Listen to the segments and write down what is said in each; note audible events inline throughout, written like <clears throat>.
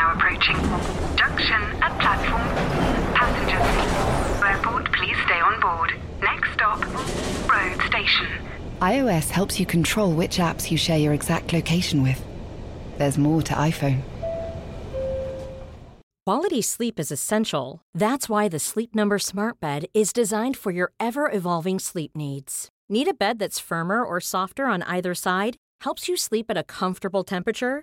now approaching. Junction at platform. Passengers. Airport, please stay on board. Next stop, road station. iOS helps you control which apps you share your exact location with. There's more to iPhone. Quality sleep is essential. That's why the Sleep Number Smart Bed is designed for your ever evolving sleep needs. Need a bed that's firmer or softer on either side? Helps you sleep at a comfortable temperature?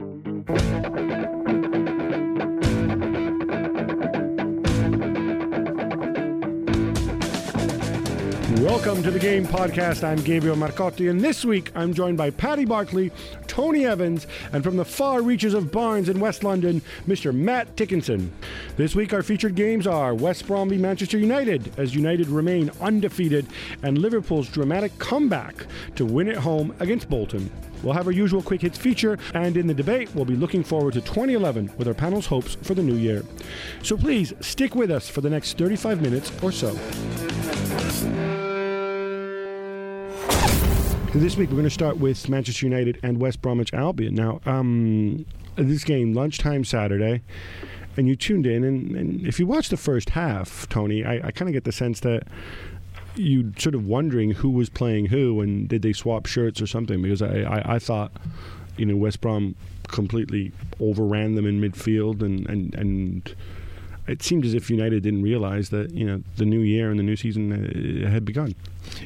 Música Welcome to the Game Podcast. I'm Gabriele Marcotti, and this week I'm joined by Paddy Barclay, Tony Evans, and from the far reaches of Barnes in West London, Mr. Matt Dickinson. This week our featured games are West Brom v Manchester United, as United remain undefeated, and Liverpool's dramatic comeback to win at home against Bolton. We'll have our usual quick hits feature, and in the debate, we'll be looking forward to 2011 with our panel's hopes for the new year. So please stick with us for the next 35 minutes or so. This week we're going to start with Manchester United and West Bromwich Albion. Now, um, this game lunchtime Saturday, and you tuned in, and, and if you watch the first half, Tony, I, I kind of get the sense that you sort of wondering who was playing who, and did they swap shirts or something? Because I, I, I thought, you know, West Brom completely overran them in midfield, and and and it seemed as if United didn't realize that you know the new year and the new season uh, had begun.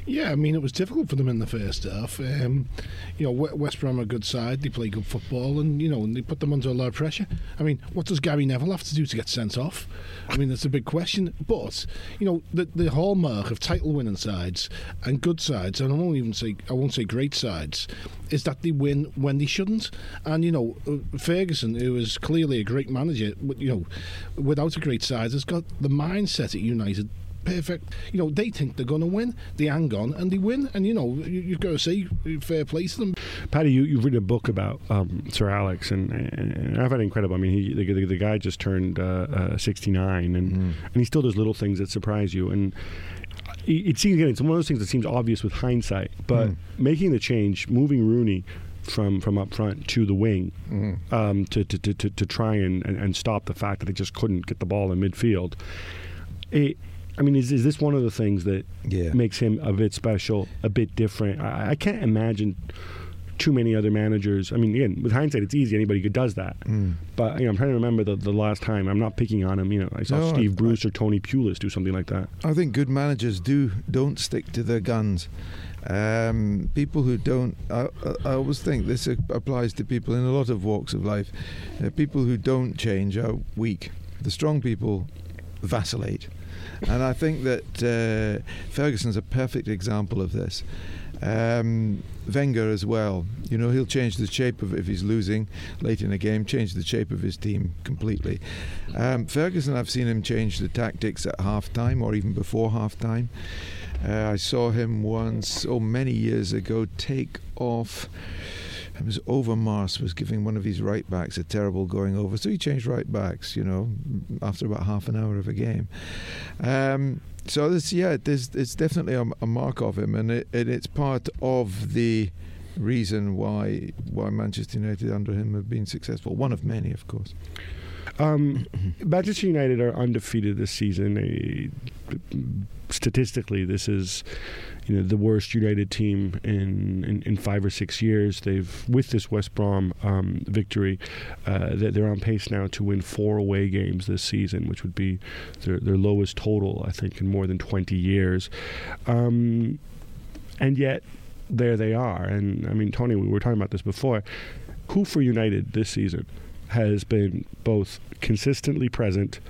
Yeah, I mean, it was difficult for them in the first half. Um, you know, West Brom are a good side. They play good football, and you know, and they put them under a lot of pressure. I mean, what does Gary Neville have to do to get sent off? I mean, that's a big question. But you know, the the hallmark of title-winning sides and good sides, and I won't even say I won't say great sides, is that they win when they shouldn't. And you know, uh, Ferguson, who is clearly a great manager, you know, without a great side, has got the mindset at United perfect. You know, they think they're going to win. They hang on and they win. And, you know, you, have got to say fair play to them. Paddy, you, you've written a book about um, Sir Alex, and, and, I find it incredible. I mean, he, the, the, the guy just turned uh, uh, 69, and, mm. and he still does little things that surprise you. And it seems, again, it's one of those things that seems obvious with hindsight, but mm. making the change, moving Rooney from from up front to the wing mm um, to, to, to, to, try and, and, and, stop the fact that they just couldn't get the ball in midfield. It, I mean, is, is this one of the things that yeah. makes him a bit special, a bit different? I, I, can't imagine too many other managers. I mean, again, with hindsight, it's easy. Anybody who does that. Mm. But you know, I'm trying to remember the, the last time. I'm not picking on him. You know, I saw no, Steve I, Bruce I, or Tony Pulis do something like that. I think good managers do don't stick to their guns. Um, people who don't, I, I, always think this applies to people in a lot of walks of life. Uh, people who don't change are weak. The strong people vacillate and I think that uh, Ferguson's a perfect example of this. Um, Wenger as well. You know, he'll change the shape of if he's losing late in a game, change the shape of his team completely. Um, Ferguson, I've seen him change the tactics at half time or even before half time. Uh, I saw him once, oh, many years ago, take off it was Overmars was giving one of his right backs a terrible going over, so he changed right backs. You know, after about half an hour of a game. Um, so this, yeah, there's it's definitely a, a mark of him, and, it, it's part of the reason why why Manchester United under him have been successful. One of many, of course. Um, <clears throat> Manchester United are undefeated this season. statistically, this is you know the worst United team in, in, in, five or six years. They've with this West Brom um, victory, uh, they're on pace now to win four away games this season, which would be their, their lowest total I think in more than twenty years. Um, and yet there they are. And I mean, Tony, we were talking about this before. Who for United this season has been both consistently present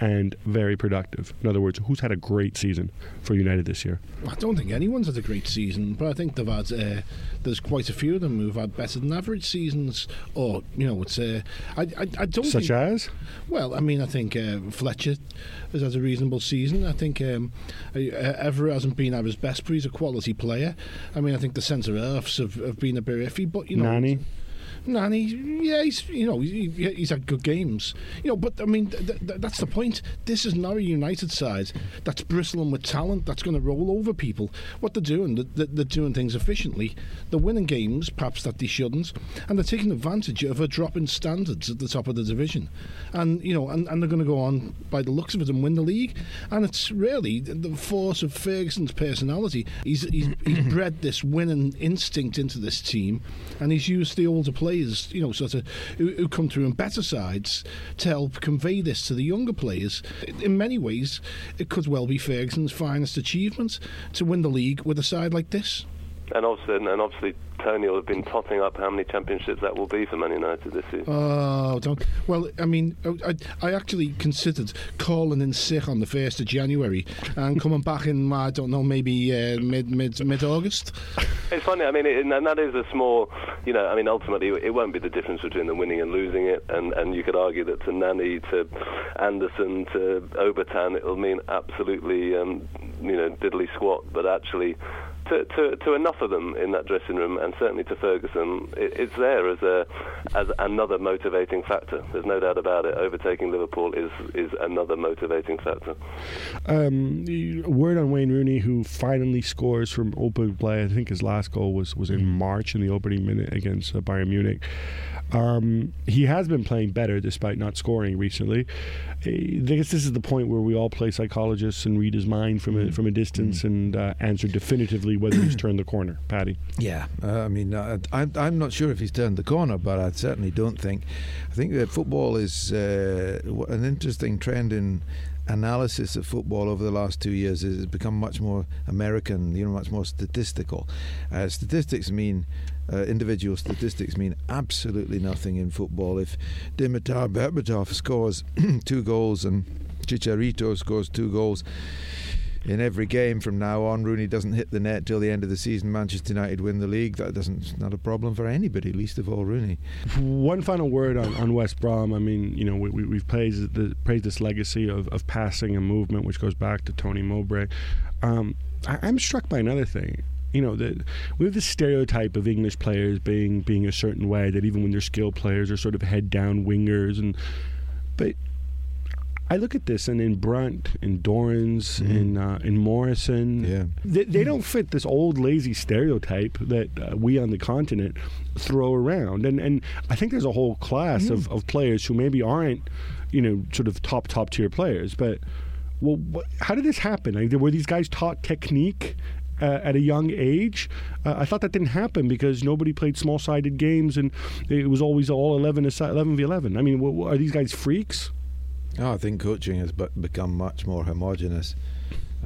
and very productive. In other words, who's had a great season for United this year? I don't think anyone's had a great season, but I think they've had. Uh, there's quite a few of them who've had better than average seasons, or you know, it's. Uh, I, I, I don't. Such think, as? Well, I mean, I think uh, Fletcher has had a reasonable season. I think um, uh, Evra hasn't been at his best, but he's a quality player. I mean, I think the centre halves have, have been a bit iffy, but you know, Nani? Nani, yeah, he's you know he, he's had good games, you know. But I mean, th- th- that's the point. This is not a United side that's bristling with talent that's going to roll over people. What they're doing, they're, they're doing things efficiently. They're winning games, perhaps that they shouldn't, and they're taking advantage of a drop in standards at the top of the division. And you know, and, and they're going to go on by the looks of it and win the league. And it's really the force of Ferguson's personality. He's he's, he's bred this winning instinct into this team, and he's used the older players players, you know, sort of who, who, come through in better sides to help convey this to the younger players. In many ways, it could well be Ferguson's finest achievement to win the league with a side like this. And obviously, and obviously, Tony will have been totting up how many championships that will be for Man United this season. Oh, don't. Well, I mean, I, I actually considered calling in sick on the first of January and coming back in, I don't know, maybe uh, mid mid mid August. It's funny. I mean, it, and that is a small. You know, I mean, ultimately, it won't be the difference between the winning and losing it. And and you could argue that to Nani, to Anderson, to Obertan, it'll mean absolutely, um, you know, diddly squat. But actually to, to, to enough of them in that dressing room, and certainly to Ferguson, it, it's there as a as another motivating factor. There's no doubt about it. Overtaking Liverpool is is another motivating factor. Um, word on Wayne Rooney, who finally scores from open play. I think his last goal was was in March in the opening minute against uh, Bayern Munich. Um, he has been playing better despite not scoring recently. I guess this is the point where we all play psychologists and read his mind from a, from a distance and uh, answer definitively whether he's turned the corner. Paddy? Yeah, uh, I mean, uh, I'm, I'm not sure if he's turned the corner, but I certainly don't think. I think that football is uh, an interesting trend in analysis of football over the last two years It's become much more American, you know, much more statistical. Uh, statistics mean uh, individual statistics mean absolutely nothing in football. If Dimitar Berbatov scores <clears throat> two goals and Chicharito scores two goals in every game from now on, Rooney doesn't hit the net till the end of the season. Manchester United win the league. That doesn't not a problem for anybody, least of all Rooney. One final word on, on West Brom. I mean, you know, we, we, have praised the, praised this legacy of, of passing and movement, which goes back to Tony Mowbray. Um, I, I'm struck by another thing you know, the, we have this stereotype of English players being being a certain way that even when they're skilled players are sort of head down wingers and but I look at this and in Brunt, in Dorrans mm. in uh, in Morrison, yeah. they, they, don't fit this old lazy stereotype that uh, we on the continent throw around. And and I think there's a whole class mm. of, of players who maybe aren't, you know, sort of top top tier players. But well, how did this happen? Like, were these guys taught technique uh, at a young age. Uh, I thought that didn't happen because nobody played small sided games and it was always all 11, 11 v 11. I mean, are these guys freaks? Oh, I think coaching has become much more homogenous.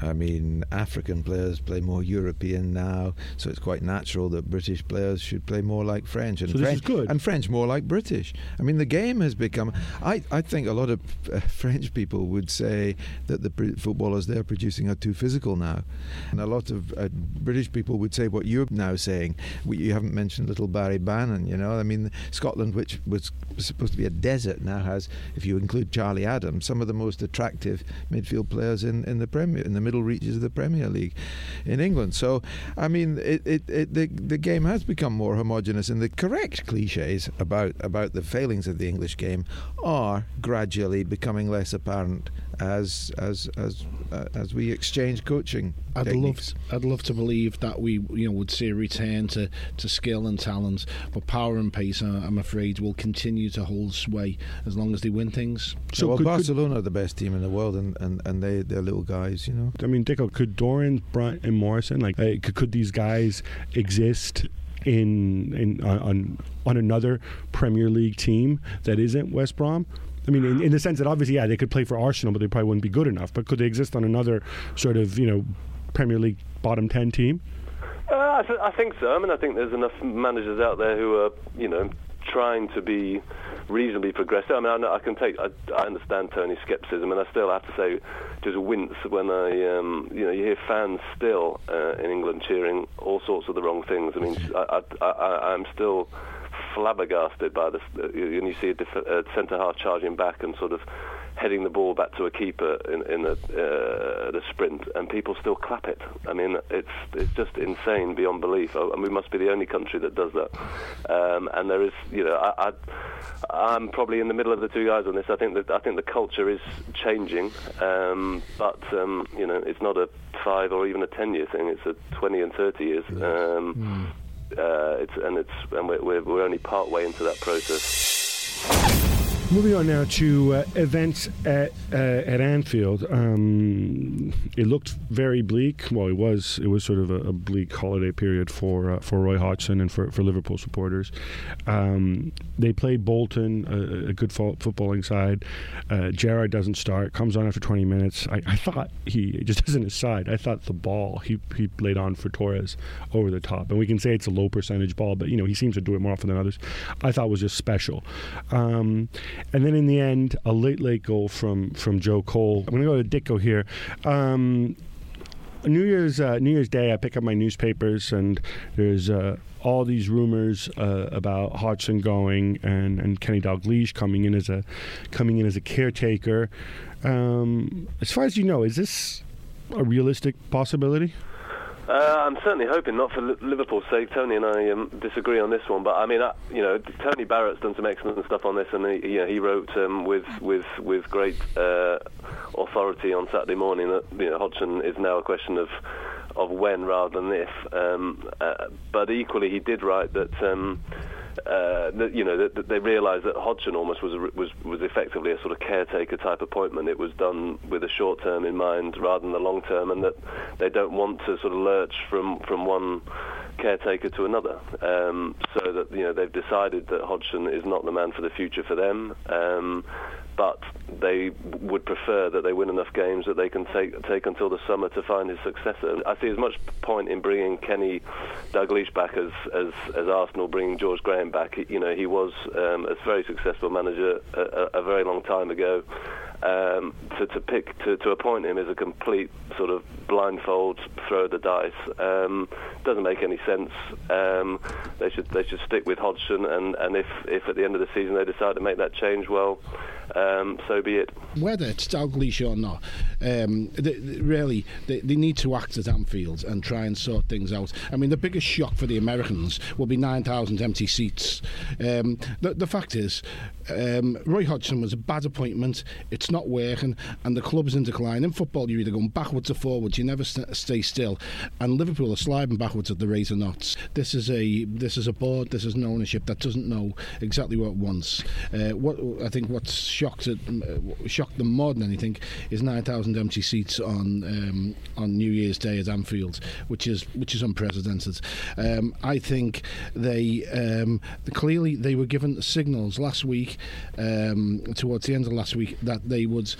I mean, African players play more European now, so it's quite natural that British players should play more like French, and so French, and French more like British. I mean, the game has become. I, I think a lot of uh, <laughs> French people would say that the footballers they're producing are too physical now, and a lot of uh, British people would say what you're now saying. We, you haven't mentioned little Barry Bannan, you know. I mean, Scotland, which was supposed to be a desert, now has, if you include Charlie Adams, some of the most attractive midfield players in, in the Premier in the middle reaches of the Premier League in England. So, I mean, it, it, it, the, the game has become more homogenous, and the correct cliches about, about the failings of the English game are gradually becoming less apparent as as as uh, as we exchange coaching. I'd techniques. love I'd love to believe that we you know would see a return to, to skill and talent, but power and pace, uh, I'm afraid, will continue to hold sway as long as they win things. So well, could, Barcelona could, are the best team in the world, and, and, and they they're little guys, you know. I mean, Dicko, could Doran, Brunt, and Morrison like uh, could, could these guys exist in in on on another Premier League team that isn't West Brom? I mean, in, in, the sense that obviously, yeah, they could play for Arsenal, but they probably wouldn't be good enough. But could they exist on another sort of, you know, Premier League bottom 10 team? Uh, I, th- I, think so. I mean, I think there's enough managers out there who are, you know, trying to be reasonably progressive. I mean, I, know, I can take, I, I understand Tony's scepticism, and I still have to say, just wince when I, um, you know, you hear fans still uh, in England cheering all sorts of the wrong things. I mean, I, I, I, I'm still flabbergasted by this. Uh, and you see a, diff- a centre half charging back and sort of heading the ball back to a keeper in, in a, uh, a sprint, and people still clap it. I mean, it's it's just insane beyond belief. I, and we must be the only country that does that. Um, and there is, you know, I, I, am probably in the middle of the two guys on this. I think that I think the culture is changing, um, but um, you know, it's not a five or even a ten year thing. It's a twenty and thirty years. Mm. Uh, it's, and it's and we're, we're only part way into that process. Moving on now to uh, events at uh, at Anfield. Um, it looked very bleak. Well, it was it was sort of a, a bleak holiday period for uh, for Roy Hodgson and for, for Liverpool supporters. Um, they played Bolton, a, a good fo- footballing side. Uh, Gerrard doesn't start, comes on after 20 minutes. I, I, thought he just <laughs> as an aside, I thought the ball he he played on for Torres over the top, and we can say it's a low percentage ball, but you know he seems to do it more often than others. I thought was just special. Um, and then in the end, a late, late goal from from Joe Cole. I'm going to go to Dicko here. Um, New Year's uh, New Year's Day, I pick up my newspapers and there's uh, all these rumors uh, about Hodgson going and, and Kenny Dalglish coming in as a coming in as a caretaker. Um, as far as you know, is this a realistic possibility? Uh, I'm certainly hoping not for Liverpool's sake. Tony and I um, disagree on this one, but I mean, you know, Tony Barrett's done some excellent stuff on this, and he, he wrote um, with with with great uh, authority on Saturday morning that you know Hodgson is now a question of of when rather than if. Um, uh, but equally, he did write that. Uh, you know, that they realised that Hodgson almost was, a, was was effectively a sort of caretaker type appointment. It was done with a short term in mind rather than the long term, and that they don't want to sort of lurch from from one caretaker to another. Um, so that you know they've decided that Hodgson is not the man for the future for them. Um, but they would prefer that they win enough games that they can take take until the summer to find his successor. I see as much point in bringing Kenny Dalglish back as, as, as Arsenal bringing George Graham back. You know, he was um, a very successful manager a, a, a very long time ago. Um, to, to pick to, to appoint him is a complete sort of blindfold throw the dice. Um, doesn't make any sense. Um, they should they should stick with Hodgson, and, and if, if at the end of the season they decide to make that change, well, um, so be it. Whether it's Dalglish or not, um, they, they really they, they, need to act at Anfield and try and sort things out. I mean, the biggest shock for the Americans will be 9,000 empty seats. Um, the, the, fact is, um, Roy Hodgson was a bad appointment. It's not working, and the club is in decline. In football, you're either going backwards or forwards. You never st- stay still. And Liverpool are sliding backwards at the rate of knots. This is a this is a board. This is an ownership that doesn't know exactly what it wants. Uh, what I think what's shocked it, uh, shocked them more than anything is 9,000 empty seats on um, on New Year's Day at Anfield, which is which is unprecedented. Um, I think they um, clearly they were given signals last week, um, towards the end of last week, that they would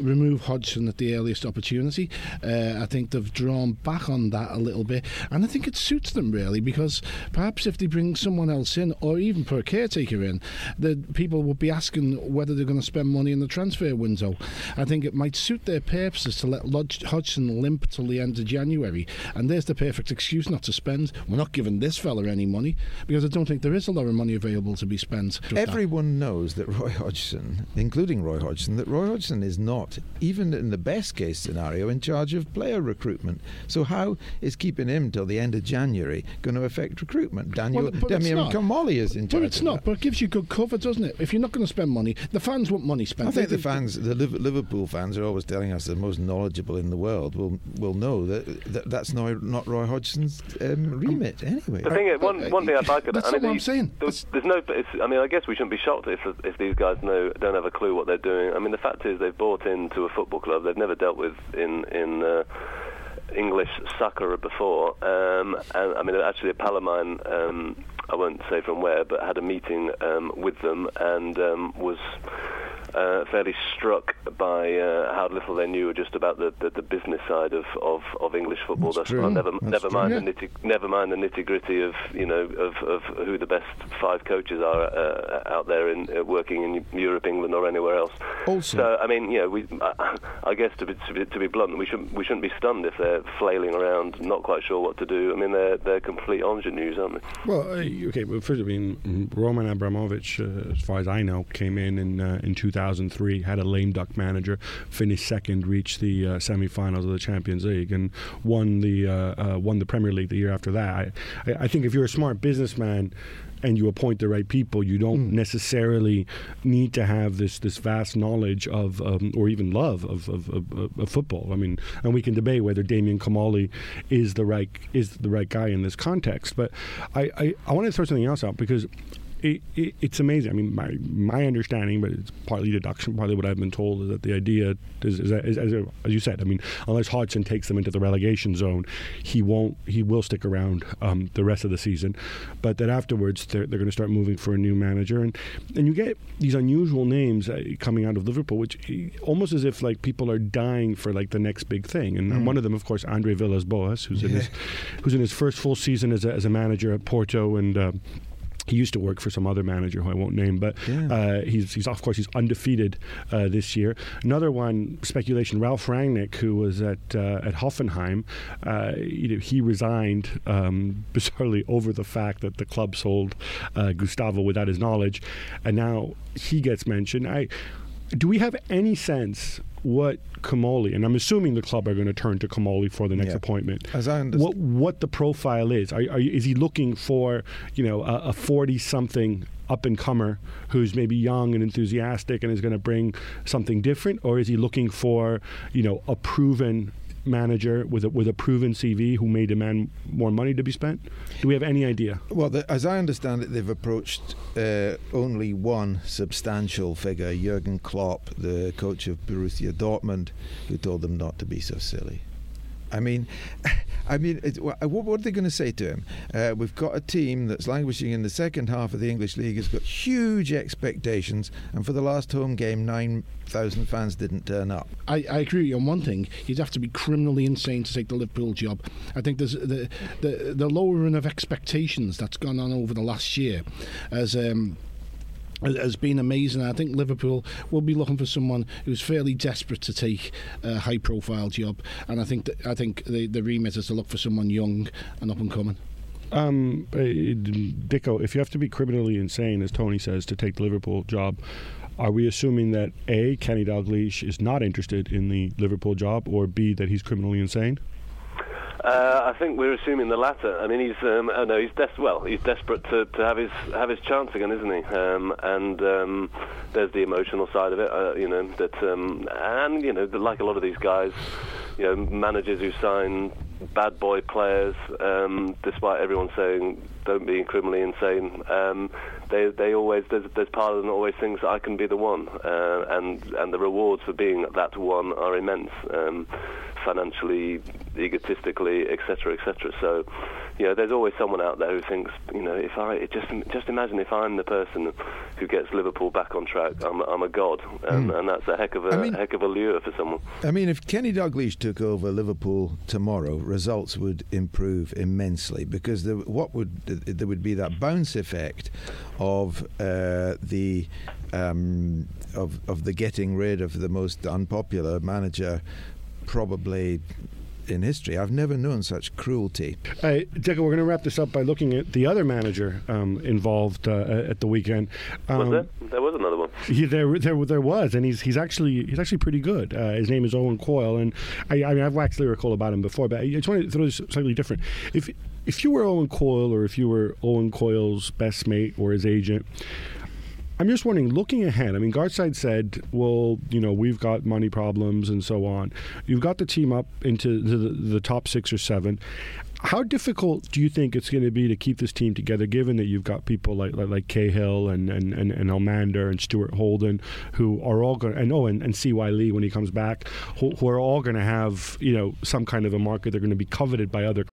remove Hodgson at the earliest opportunity. Uh, I think they've drawn back on that a little bit, and I think it suits them really because perhaps if they bring someone else in, or even put a caretaker in, the people would be asking whether they're going to spend money in the transfer window. I think it might suit their purposes to let Hodgson limp till the end of January, and there's the perfect excuse not to spend. We're not giving this fella any money because I don't think there is a lot of money available to be spent. Everyone knows that Roy Hodgson, including Roy Hodgson, that Roy Hodgson is not, even in the best case scenario, in charge of player recruitment. So how is keeping him till the end of January going to affect recruitment? Daniel well, Damien Comolli is in charge. But it's not. That. But it gives you good cover, doesn't it? If you're not going to spend money, the fans want money spent. I think they, the fans, the Liverpool fans, are always telling us the most knowledgeable in the world will will know that, that that's not not Roy Hodgson's um, remit anyway. The thing is, one one thing I'd like to. That's I mean, what I'm saying. There's, there's no. I mean, I guess we shouldn't be shocked if if these guys know don't have a clue what they're doing. I mean, the fact is they've bought into a football club they've never dealt with in in. Uh, English soccer before, um, and I mean actually a pal of mine, um, I won't say from where, but had a meeting um, with them and um, was uh, fairly struck by uh, how little they knew just about the, the, the business side of, of, of English football That's true. Never That's never true. mind Yeah. the nitty never mind the nitty gritty of you know of, of who the best five coaches are uh, out there in uh, working in Europe, England, or anywhere else. Also- so I mean, you know, we I, I guess to be, to be to be blunt, we shouldn't we shouldn't be stunned if they're flailing around, not quite sure what to do. I mean, they're they're complete ingenues, aren't they? Well, uh, okay, but first, I mean, Roman Abramovich, uh, as far as I know, came in in, uh, in 2003, had a lame duck manager, finished second, reached the uh, semifinals of the Champions League, and won the uh, uh, won the Premier League the year after that. I, I think if you're a smart businessman. And you appoint the right people. You don't necessarily need to have this this vast knowledge of, um, or even love of, of, of, of- of football. I mean, and we can debate whether Damien Comolli is the right is the right guy in this context. But I, I, I want to throw something else out because it, it, it's amazing. I mean, my my understanding, but it's partly deduction, partly what I've been told, is that the idea is, is, that, is as, as you said. I mean, unless Hodgson takes them into the relegation zone, he won't. He will stick around um, the rest of the season, but that afterwards they're, they're going to start moving for a new manager, and and you get these unusual names uh, coming out of Liverpool, which eh, almost as if like people are dying for like the next big thing, and, and one of them, of course, Andre Villas-Boas, who's in his who's in his first full season as a, as a manager at Porto, and. Um, he used to work for some other manager who I won't name, but Yeah. uh, he's, he's of course he's undefeated uh, this year. Another one speculation: Ralf Rangnick, who was at uh, at Hoffenheim, uh, you know, he resigned um, <laughs> bizarrely over the fact that the club sold uh, Gustavo without his knowledge, and now he gets mentioned. I do we have any sense what Comolli and I'm assuming the club are going to turn to Comolli for the next Yeah. appointment. As I understand- what what the profile is? Are, are is he looking for you know a forty something up and comer who's maybe young and enthusiastic and is going to bring something different, or is he looking for you know a proven manager with a, with a proven CV who may demand more money to be spent? Do we have any idea? Well, the, as I understand it, they've approached uh, only one substantial figure, Jurgen Klopp, the coach of Borussia Dortmund, who told them not to be so silly. I mean, <laughs> I mean, it, what, what are they going to say to him? Uh, we've got a team that's languishing in the second half of the English league. Has got huge expectations, and for the last home game, nine thousand fans didn't turn up. I, I agree with you on one thing. You'd have to be criminally insane to take the Liverpool job. I think there's the the, the lowering of expectations that's gone on over the last year as um, has- been amazing. I think Liverpool will be looking for someone who's fairly desperate to take a high-profile job, and I think that, I think the, the remit is to look for someone young and up and coming. Um, uh, Dicko, if you have to be criminally insane, as Tony says, to take the Liverpool job, are we assuming that A, Kenny Dalglish is not interested in the Liverpool job, or B, that he's criminally insane? Uh, I think we're assuming the latter. I mean, he's um, oh no, he's des- well, he's desperate to, to have his have his chance again, isn't he? Um, and um, there's the emotional side of it, uh, you know. That um, and you know, like a lot of these guys, you know, managers who sign bad boy players, um, despite everyone saying don't be criminally insane. Um, they they always there's there's part of them always thinks I can be the one, uh, and and the rewards for being that one are immense. Um, financially, egotistically, etc., etc. So, you know, there's always someone out there who thinks, you know, if I just just imagine if I'm the person who gets Liverpool back on track, I'm I'm a god, and, and that's a heck of a I mean- heck of a lure for someone. I mean, if Kenny Dalglish took over Liverpool tomorrow, results would improve immensely because there, what would there would be that bounce effect of uh, the um, of of the getting rid of the most unpopular manager probably in history. I've never known such cruelty. Uh, Dicko, we're going to wrap this up by looking at the other manager um, involved uh, at the weekend. Was Um, there? There was another one. He, there, there, there was, and he's he's actually he's actually pretty good. Uh, his name is Owen Coyle, and I, I mean I've waxed lyrical about him before, but I just want to throw this slightly different. If if you were Owen Coyle, or if you were Owen Coyle's best mate or his agent. I'm just wondering, looking ahead, I mean, Gartside said, well, you know, we've got money problems and so on. You've got the team up into the, the top six or seven. How difficult do you think it's going to be to keep this team together, given that you've got people like like, like Cahill and, and, and, and Elmander and Stuart Holden, who are all going, and oh, and, and C.Y. Lee when he comes back, who, who are all going to have, you know, some kind of a market. They're going to be coveted by other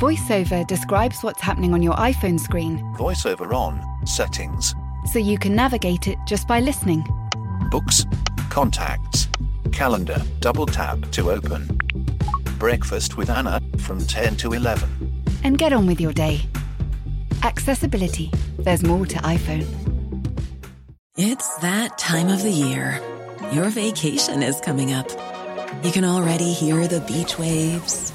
VoiceOver describes what's happening on your iPhone screen VoiceOver on, settings, so you can navigate it just by listening. Books, contacts, calendar, double tap to open. Breakfast with Anna from 10 to 11. And get on with your day. Accessibility. There's more to iPhone. It's that time of the year. Your vacation is coming up. You can already hear the beach waves,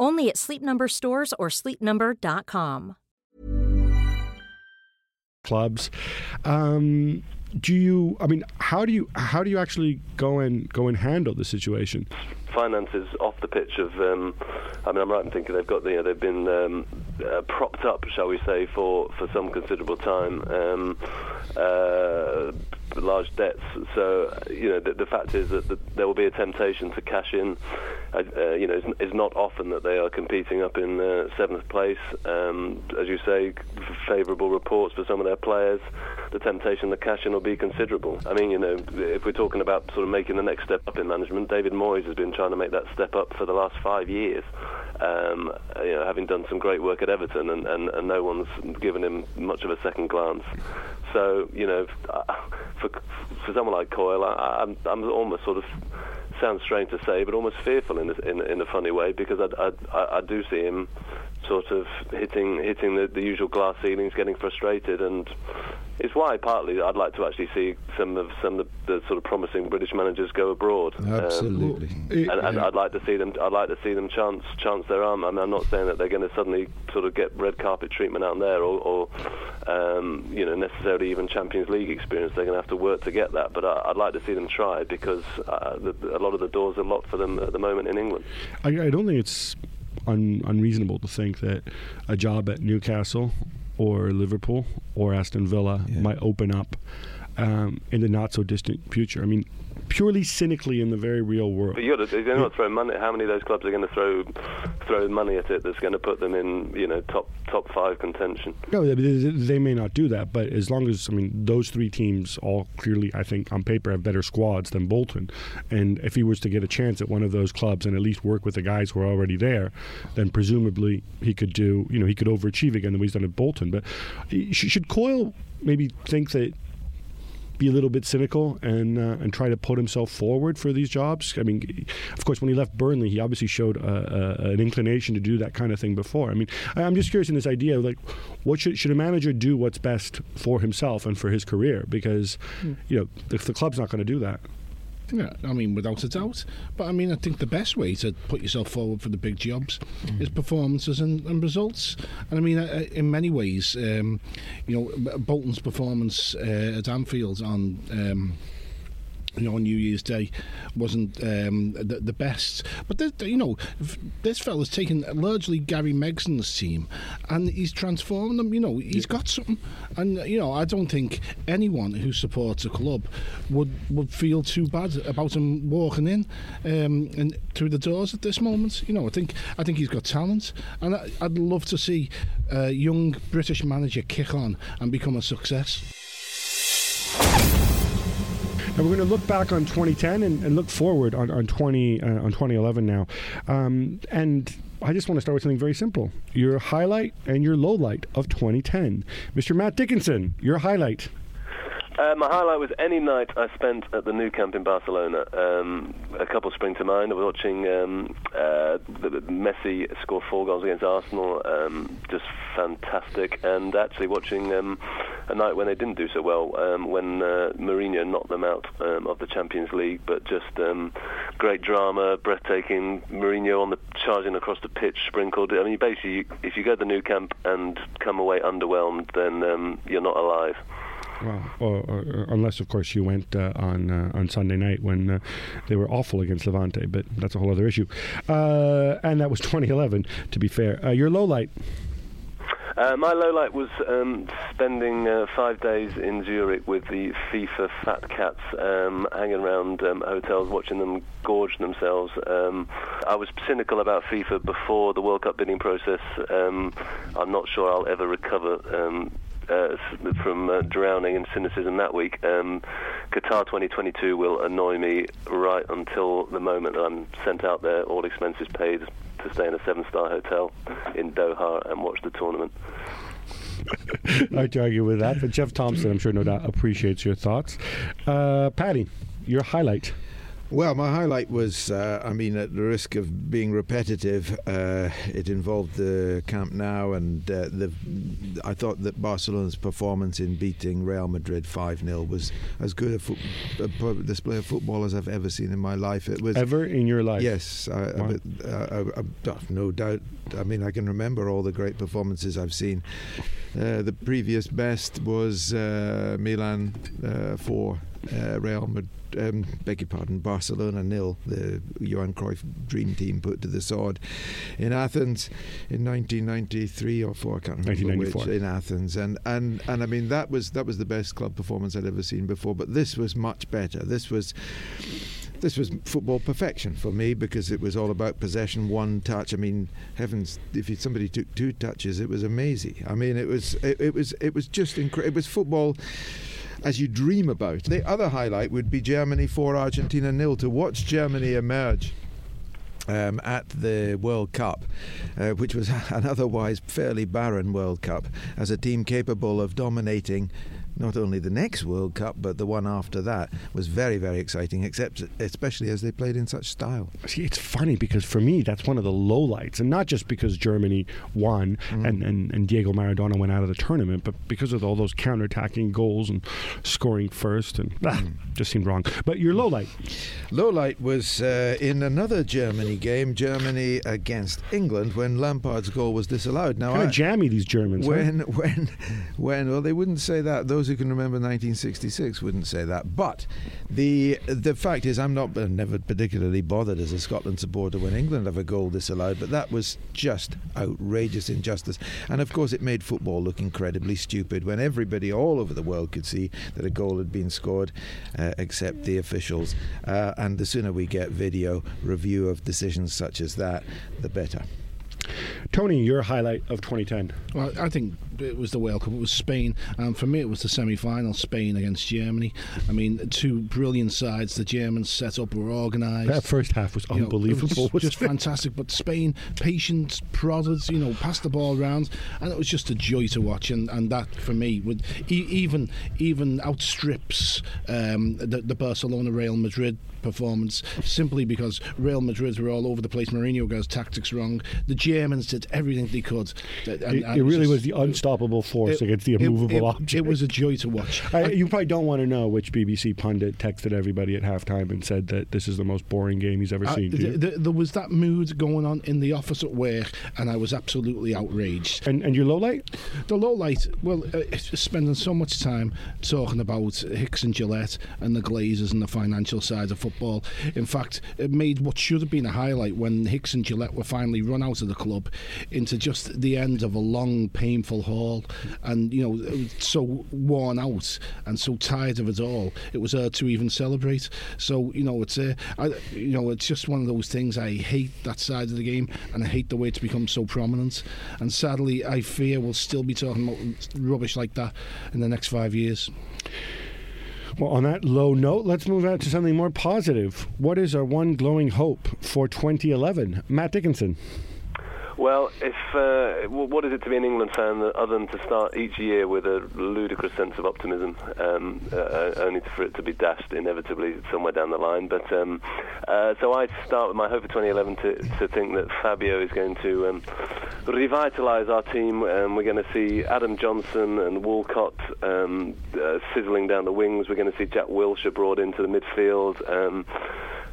Only at Sleep Number stores or sleepnumber.com. clubs. Um, do you? I mean, how do you? How do you actually go and go and handle the situation? Finances off the pitch of. Um, I mean, I'm right in thinking they've got. You know, they've been um, uh, propped up, shall we say, for for some considerable time. Um, uh, large debts. So you know, the, the fact is that the, there will be a temptation to cash in. Uh, uh, you know, it's, it's, not often that they are competing up in uh, seventh place. Um, as you say, favourable reports for some of their players. The temptation to cash in will be considerable. I mean, you know, if we're talking about sort of making the next step up in management, David Moyes has been trying to make that step up for the last five years. Um, you know, having done some great work at Everton, and, and, and no one's given him much of a second glance. So, you know, for for someone like Coyle, I, I'm I'm almost sort of sounds strange to say, but almost fearful in a, in, in a funny way because I, I, I do see him sort of hitting hitting the, the usual glass ceilings, getting frustrated, and it's why partly I'd like to actually see some of some of the, the sort of promising British managers go abroad. Absolutely, um, and, and I'd like to see them. I'd like to see them chance chance their arm. I mean, I'm not saying that they're going to suddenly sort of get red carpet treatment out there, or, or um, you know necessarily even Champions League experience. They're going to have to work to get that. But I, would like to see them try because uh, the, a lot of the doors are locked for them at the moment in England. I, I don't think it's un, unreasonable to think that a job at Newcastle or Liverpool or Aston Villa yeah. might open up um, in the not so distant future. I mean, purely cynically in the very real world. But you got to, not throw money. How many of those clubs are going to throw throw money at it that's going to put them in you know top top five contention? No, they, they may not do that, but as long as I mean those three teams all clearly, I think on paper have better squads than Bolton, and if he was to get a chance at one of those clubs and at least work with the guys who are already there, then presumably he could do you know he could overachieve again the way he's done at Bolton. But should Coyle maybe think that be a little bit cynical and uh, and try to put himself forward for these jobs. I mean, of course, when he left Burnley, he obviously showed uh, uh, an inclination to do that kind of thing before. I mean, I'm just curious in this idea of like, what should should a manager do what's best for himself and for his career? Because mm. you know, the, the club's not going to do that. Yeah, I mean, without a doubt. But I mean, I think the best way to put yourself forward for the big jobs mm. is performances and, and, results. And I mean, uh, in many ways, um, you know, Bolton's performance uh, at Anfield on. Um, you know, New Year's Day wasn't um, the, the, best. But, you know, this fella's taken largely Gary Megson's team and he's transformed them. You know, he's got something. And, you know, I don't think anyone who supports a club would, would feel too bad about him walking in um, and through the doors at this moment. You know, I think I think he's got talent. And I, I'd love to see a young British manager kick on and become a success. And we're going to look back on 2010 and, and look forward on, on 20 uh, on 2011 now. Um, and I just want to start with something very simple. Your highlight and your low light of 2010. Mr. Matt Dickinson, your highlight. Uh, my highlight was any night I spent at the Nou Camp in Barcelona. Um, a couple spring to mind. I was watching um, uh, Messi score four goals against Arsenal, um, just fantastic, and actually watching um, a night when they didn't do so well, um, when uh, Mourinho knocked them out um, of the Champions League. But just um, great drama, breathtaking. Mourinho on the charging across the pitch, sprinkled. I mean, basically, you, if you go to the Nou Camp and come away underwhelmed, then um, you're not alive. Well, or, or, unless of course you went uh, on uh, on Sunday night when uh, they were awful against Levante, but that's a whole other issue. Uh, and that was <laughs> 2011, to be fair. Uh, your low light. Uh, my low light was um, spending uh, five days in Zurich with the FIFA fat cats, um, hanging around um, hotels, watching them gorge themselves. Um, I was cynical about FIFA before the World Cup bidding process. Um, I'm not sure I'll ever recover. Uh, from uh, drowning in cynicism that week. Um, Qatar 2022 will annoy me right until the moment that I'm sent out there, all expenses paid, to stay in a seven-star hotel in Doha and watch the tournament. <laughs> I'd argue with that, but Geoff Thompson, I'm sure, no doubt appreciates your thoughts. Uh, Paddy, your highlight. Well, my highlight was, uh, I mean, at the risk of being repetitive, uh, it involved the Camp Nou, and uh, the. I thought that Barcelona's performance in beating Real Madrid five 0 was as good a, fo- a, display of football as I've ever seen in my life. It was ever in your life. Yes, I, wow. I, I, no doubt. I mean, I can remember all the great performances I've seen. Uh, the previous best was uh, Milan uh, four, Real Madrid um, beg your pardon, Barcelona nil, the Johan Cruyff dream team put to the sword in Athens in 1993 or four, I can't remember which, in Athens, and, and and I mean that was that was the best club performance I'd ever seen before. But this was much better. This was this was football perfection for me because it was all about possession, one touch. I mean, heavens, if somebody took two touches, it was amazing. I mean, it was it, it was it was just incredible. It was football as you dream about. The other highlight would be Germany 4 Argentina nil to watch Germany emerge. Um, at the World Cup, uh, which was <laughs> an otherwise fairly barren World Cup, as a team capable of dominating not only the next World Cup but the one after that was very very exciting except especially as they played in such style see it's funny because for me that's one of the lowlights and not just because Germany won mm-hmm. and, and, and Diego Maradona went out of the tournament but because of all those counter-attacking goals and scoring first and ah, mm. just seemed wrong but your lowlight lowlight was uh, in another Germany game Germany against England when Lampard's goal was disallowed now kind of jammy these Germans when huh? <laughs> when when well they wouldn't say that those who can remember 1966 wouldn't say that. But the the fact is, I'm not never particularly bothered as a Scotland supporter when England have a goal disallowed, but that was just outrageous injustice. And of course, it made football look incredibly stupid when everybody all over the world could see that a goal had been scored, uh, except the officials. Uh, and the sooner we get video review of decisions such as that, the better. Tony, your highlight of 2010? Well, I think it was the World Cup. It was Spain, and for me, it was the semi-final. Spain against Germany. I mean, two brilliant sides. The Germans set up, were organised. That first half was you unbelievable. Know, was just <laughs> fantastic. But Spain, patient, prodded, you know, passed the ball around, and it was just a joy to watch. And, and that for me would e- even even outstrips um, the, the Barcelona Real Madrid performance simply because Real Madrid were all over the place. Mourinho got his tactics wrong. The Germans did everything they could. And, it, it really was, was the unstoppable force it, against the immovable it, object. It was a joy to watch. I, you probably don't want to know which BBC pundit texted everybody at halftime and said that this is the most boring game he's ever seen. Th- th- there was that mood going on in the office at work, and I was absolutely outraged. And, and your low light? The low light, well, uh, spending so much time talking about Hicks and Gillett and the Glazers and the financial side of football. In fact, it made what should have been a highlight when Hicks and Gillett were finally run out of the club into just the end of a long, painful haul. And, you know, so worn out and so tired of it all, it was hard to even celebrate. So, you know, it's, uh, I, you know, it's just one of those things. I hate that side of the game and I hate the way it's become so prominent. And sadly, I fear we'll still be talking about rubbish like that in the next five years. Well, on that low note, let's move on to something more positive. What is our one glowing hope for 2011? Matt Dickinson. Well, if uh, what is it to be an England fan other than to start each year with a ludicrous sense of optimism, um, uh, only for it to be dashed inevitably somewhere down the line. But um, uh, so I start with my hope for 2011 to, to think that Fabio is going to um, revitalise our team. and we're going to see Adam Johnson and Walcott um, uh, sizzling down the wings. We're going to see Jack Wilshere brought into the midfield.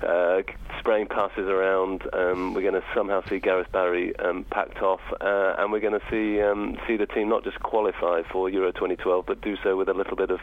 Uh, spraying passes around. Um, we're going to somehow see Gareth Barry um, packed off, uh, and we're going to see um, see the team not just qualify for Euro 2012, but do so with a little bit of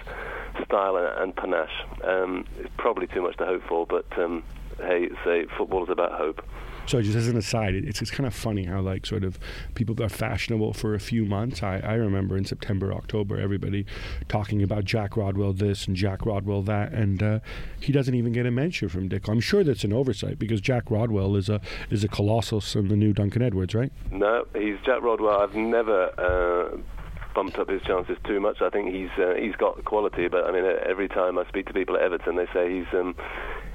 style and, and panache. Um, it's probably too much to hope for, but um, hey, say football is about hope. So just as an aside, it's it's kind of funny how like sort of people are fashionable for a few months. I, I remember in September, October, everybody talking about Jack Rodwell this and Jack Rodwell that, and uh, he doesn't even get a mention from Dick. I'm sure that's an oversight because Jack Rodwell is a is a colossus in the new Duncan Edwards, right? No, he's Jack Rodwell. I've never. Uh, bumped up his chances too much. I think he's uh, he's got quality, but I mean every time I speak to people at Everton, they say he's um,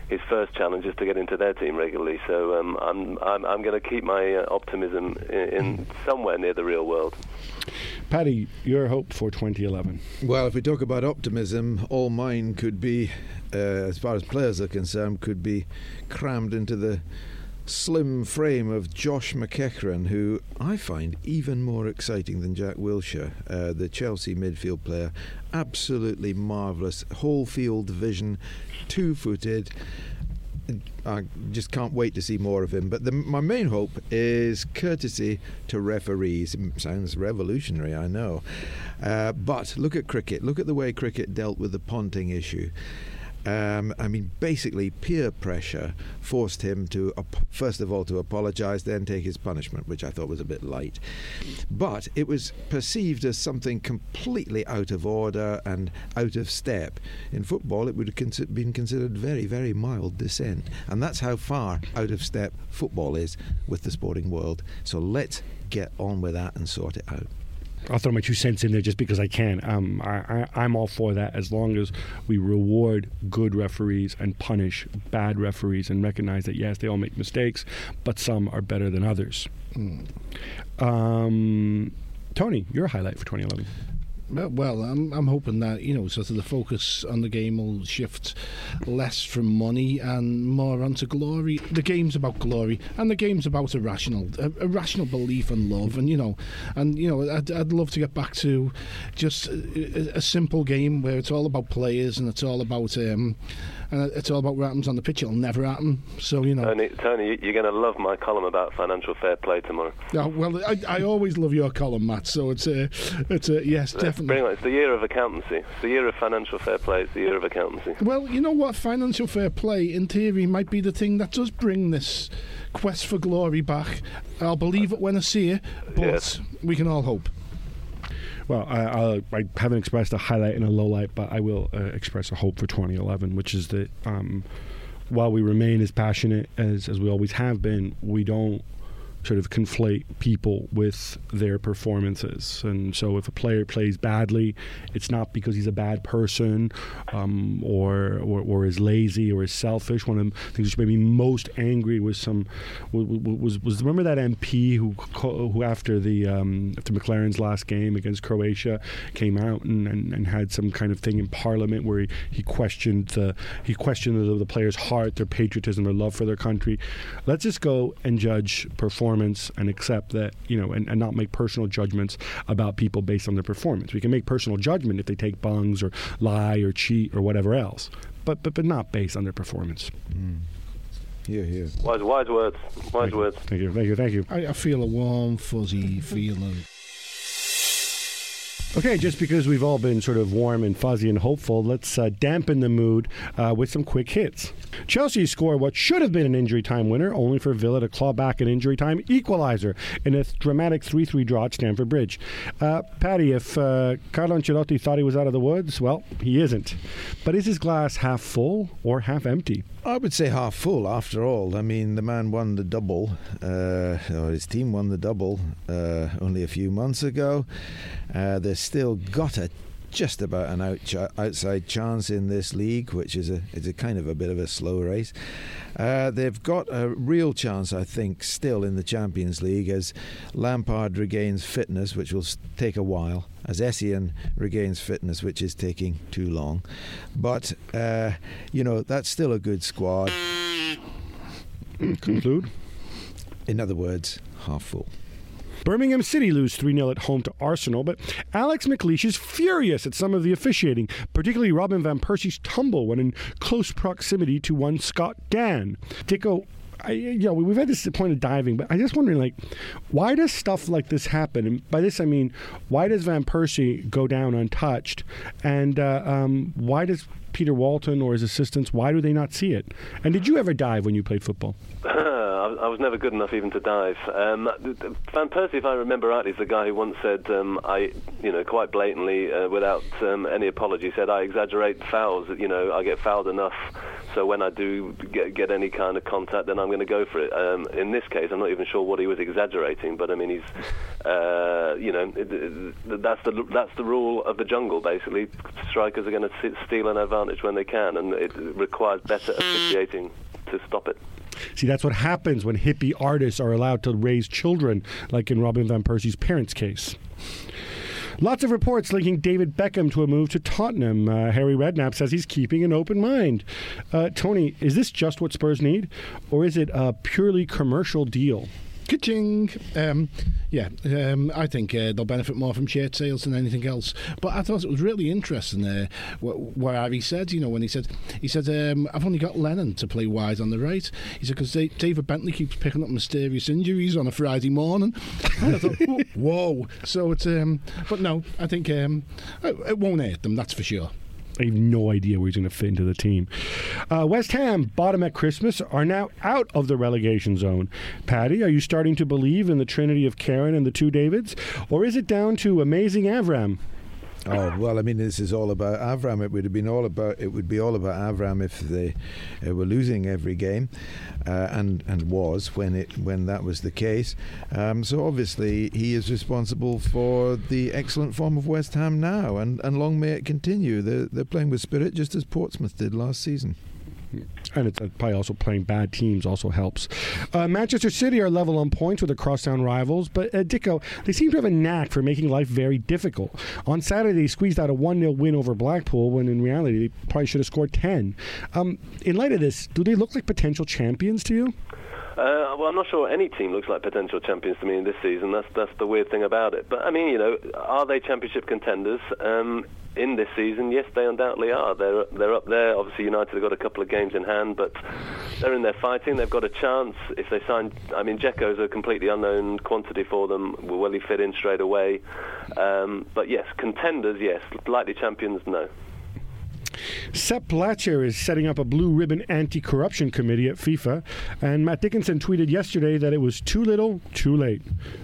his first challenge is to get into their team regularly. So um, I'm I'm, I'm going to keep my uh, optimism in, in, <laughs> somewhere near the real world. Paddy, your hope for 2011? Well, if we talk about optimism, all mine could be, uh, as far as players are concerned, could be crammed into the slim frame of Josh McEachran, who I find even more exciting than Jack Wilshere, uh, the Chelsea midfield player. Absolutely marvellous, whole field vision, two footed. I just can't wait to see more of him. But the, my main hope is courtesy to referees. It sounds revolutionary, I know. Uh, but look at cricket. Look at the way cricket dealt with the Ponting issue. Um, I mean, basically, peer pressure forced him to, first of all, to apologise, then take his punishment, which I thought was a bit light. But it was perceived as something completely out of order and out of step. In football, it would have been considered very, very mild dissent. And that's how far out of step football is with the sporting world. So let's get on with that and sort it out. I'll throw my two cents in there just because I can. Um, I, am all for that as long as we reward good referees and punish bad referees and recognize that, yes, they all make mistakes, but some are better than others. Mm. Um, Tony, your highlight for 2011. Well, I'm I'm hoping that you know sort of the focus on the game will shift less from money and more onto glory. The game's about glory, and the game's about a rational, a, a rational belief and love, and you know, and you know, I'd, I'd love to get back to just a, a simple game where it's all about players and it's all about um, and it's all about what happens on the pitch. It'll never happen. So you know, Tony, Tony you're going to love my column about financial fair play tomorrow. Yeah, well, I, I always love your column, Matt. So it's a, it's a yes, definitely. Brilliant. It's the year of accountancy. It's the year of financial fair play. It's the year of accountancy. Well, you know what? Financial fair play, in theory, might be the thing that does bring this quest for glory back. I'll believe it when I see it, but yes. we can all hope. Well, I, I, haven't expressed a highlight and a low light, but I will uh, express a hope for 2011, which is that um, while we remain as passionate as, as we always have been, we don't sort of conflate people with their performances. And so if a player plays badly, it's not because he's a bad person um, or, or, or is lazy or is selfish. One of the things which made me most angry was some was was remember that MP who who after the um, after McClaren's last game against Croatia came out and, and, and, had some kind of thing in Parliament where he, he questioned the he questioned the, the players' heart, their patriotism, their love for their country. Let's just go and judge performance performance and accept that, you know, and, and not make personal judgments about people based on their performance. We can make personal judgment if they take bungs or lie or cheat or whatever else, but but, but not based on their performance. Mm. Yeah, here. Wise, wise words. Wise thank words. You. Thank you, thank you, thank you. I, I feel a warm, fuzzy feeling. Okay, just because we've all been sort of warm and fuzzy and hopeful, let's uh, dampen the mood uh, with some quick hits. Chelsea scored what should have been an injury time winner, only for Villa to claw back an injury time equalizer in a dramatic 3 3 draw at Stamford Bridge. Uh, Paddy, if uh, Carlo Ancelotti thought he was out of the woods, well, he isn't. But is his glass half full or half empty? I would say half full after all. I mean, the man won the double, uh, or his team won the double uh, only a few months ago. Uh, still got a just about an out outside chance in this league, which is a it's a kind of a bit of a slow race. Uh, they've got a real chance, I think, still in the Champions League as Lampard regains fitness, which will take a while, as Essien regains fitness, which is taking too long. But uh, you know that's still a good squad. Conclude. In other words, half full. Birmingham City lose 3 0 at home to Arsenal, but Alex McLeish is furious at some of the officiating, particularly Robin Van Persie's tumble when in close proximity to one Scott Dann. Dicko, I, you know, we've had this point of diving, but I'm just wondering, like, why does stuff like this happen? And by this, I mean, why does Van Persie go down untouched? And uh, um, why does Peter Walton or his assistants, why do they not see it? And did you ever dive when you played football? <laughs> I was never good enough even to dive. Um, Van Persie, if I remember rightly, is the guy who once said, um, "I, you know, quite blatantly, uh, without um, any apology, said I exaggerate fouls. You know, I get fouled enough, so when I do get, get any kind of contact, then I'm going to go for it." Um, in this case, I'm not even sure what he was exaggerating, but I mean, he's, uh, you know, that's the that's the rule of the jungle. Basically, strikers are going to steal an advantage when they can, and it requires better officiating to stop it. See, that's what happens when hippie artists are allowed to raise children, like in Robin Van Persie's parents' case. Lots of reports linking David Beckham to a move to Tottenham. Uh, Harry Redknapp says he's keeping an open mind. Uh, Tony, is this just what Spurs need, or is it a purely commercial deal? Ka-ching. Um, yeah, um, I think uh, they'll benefit more from shirt sales than anything else. But I thought it was really interesting uh, what, what Harry said. You know, when he said he said um, I've only got Lennon to play wide on the right. He said because David Bentley keeps picking up mysterious injuries on a Friday morning. <laughs> And I thought, whoa. So it's um, but no, I think um, it, it won't hurt them. That's for sure. I have no idea where he's going to fit into the team. Uh, West Ham, bottom at Christmas, are now out of the relegation zone. Paddy, are you starting to believe in the trinity of Karren and the two Davids? Or is it down to amazing Avram? Oh well, I mean, this is all about Avram. It would have been all about it would be all about Avram if they uh, were losing every game, uh, and and was when it when that was the case. Um, so obviously he is responsible for the excellent form of West Ham now, and, and long may it continue. They're they're playing with spirit just as Portsmouth did last season and it's uh, probably also playing bad teams also helps. Uh, Manchester City are level on points with the crosstown rivals, but uh, Dicko, they seem to have a knack for making life very difficult. On Saturday, they squeezed out a 1 0 win over Blackpool when in reality they probably should have scored 10. Um, in light of this, do they look like potential champions to you? Uh, well, I'm not sure any team looks like potential champions to me in this season. That's that's the weird thing about it. But I mean, you know, are they championship contenders? Um, in this season, yes, they undoubtedly are. They're they're up there. Obviously, United have got a couple of games in hand, but they're in there fighting. They've got a chance if they sign. I mean, Dzeko's a completely unknown quantity for them. Will he fit in straight away? Um, but yes, contenders, yes. Likely champions, no. Sepp Blatter is setting up a blue ribbon anti corruption committee at FIFA, and Matt Dickinson tweeted yesterday that it was too little, too late.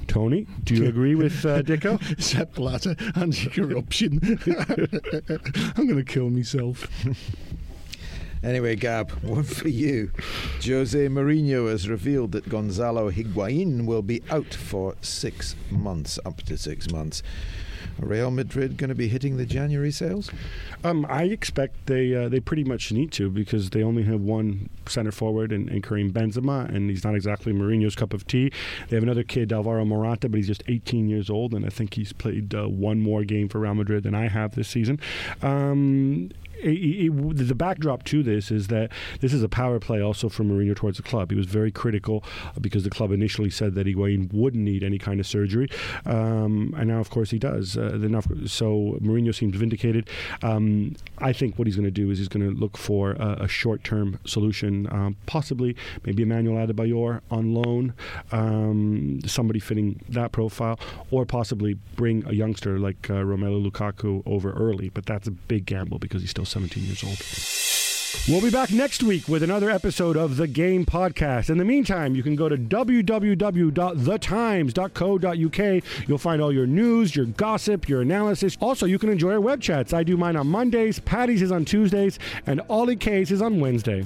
Tony, do you agree with uh, Dicko? <laughs> Sepp Blatter, anti corruption. <laughs> I'm going to kill myself. Anyway, Gab, one for you. Jose Mourinho has revealed that Gonzalo Higuain will be out for six months, up to six months. Real Madrid going to be hitting the January sales? Um, I expect they uh, they pretty much need to because they only have one center forward in Karim Benzema, and he's not exactly Mourinho's cup of tea. They have another kid, Alvaro Morata, but he's just 18 years old, and I think he's played uh, one more game for Real Madrid than I have this season. Um, it, it, the backdrop to this is that this is a power play also from Mourinho towards the club. He was very critical because the club initially said that Higuain wouldn't need any kind of surgery, um, and now of course he does. Uh, so Mourinho seems vindicated. Um, I think what he's going to do is he's going to look for a, a short-term solution, um, possibly maybe Emmanuel Adebayor on loan, um, somebody fitting that profile, or possibly bring a youngster like uh, Romelu Lukaku over early. But that's a big gamble because he's still 17 years old. We'll be back next week with another episode of The Game Podcast. In the meantime, you can go to www.thetimes.co.uk. You'll find all your news, your gossip, your analysis. Also, you can enjoy our web chats. I do mine on Mondays, Paddy's is on Tuesdays, and Ollie Kay's is on Wednesday.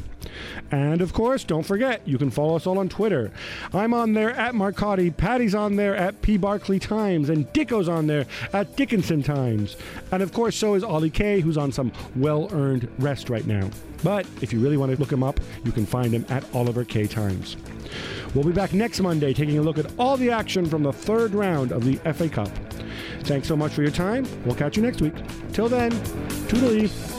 And of course, don't forget, you can follow us all on Twitter. I'm on there at Marcotti, Paddy's on there at P. Barclay Times, and Dicko's on there at Dickinson Times. And of course, so is Ollie Kay, who's on some well earned rest right now. But if you really want to look him up, you can find him at Oliver Kay. Times. We'll be back next Monday taking a look at all the action from the third round of the FA Cup. Thanks so much for your time. We'll catch you next week. Till then, toodaloo.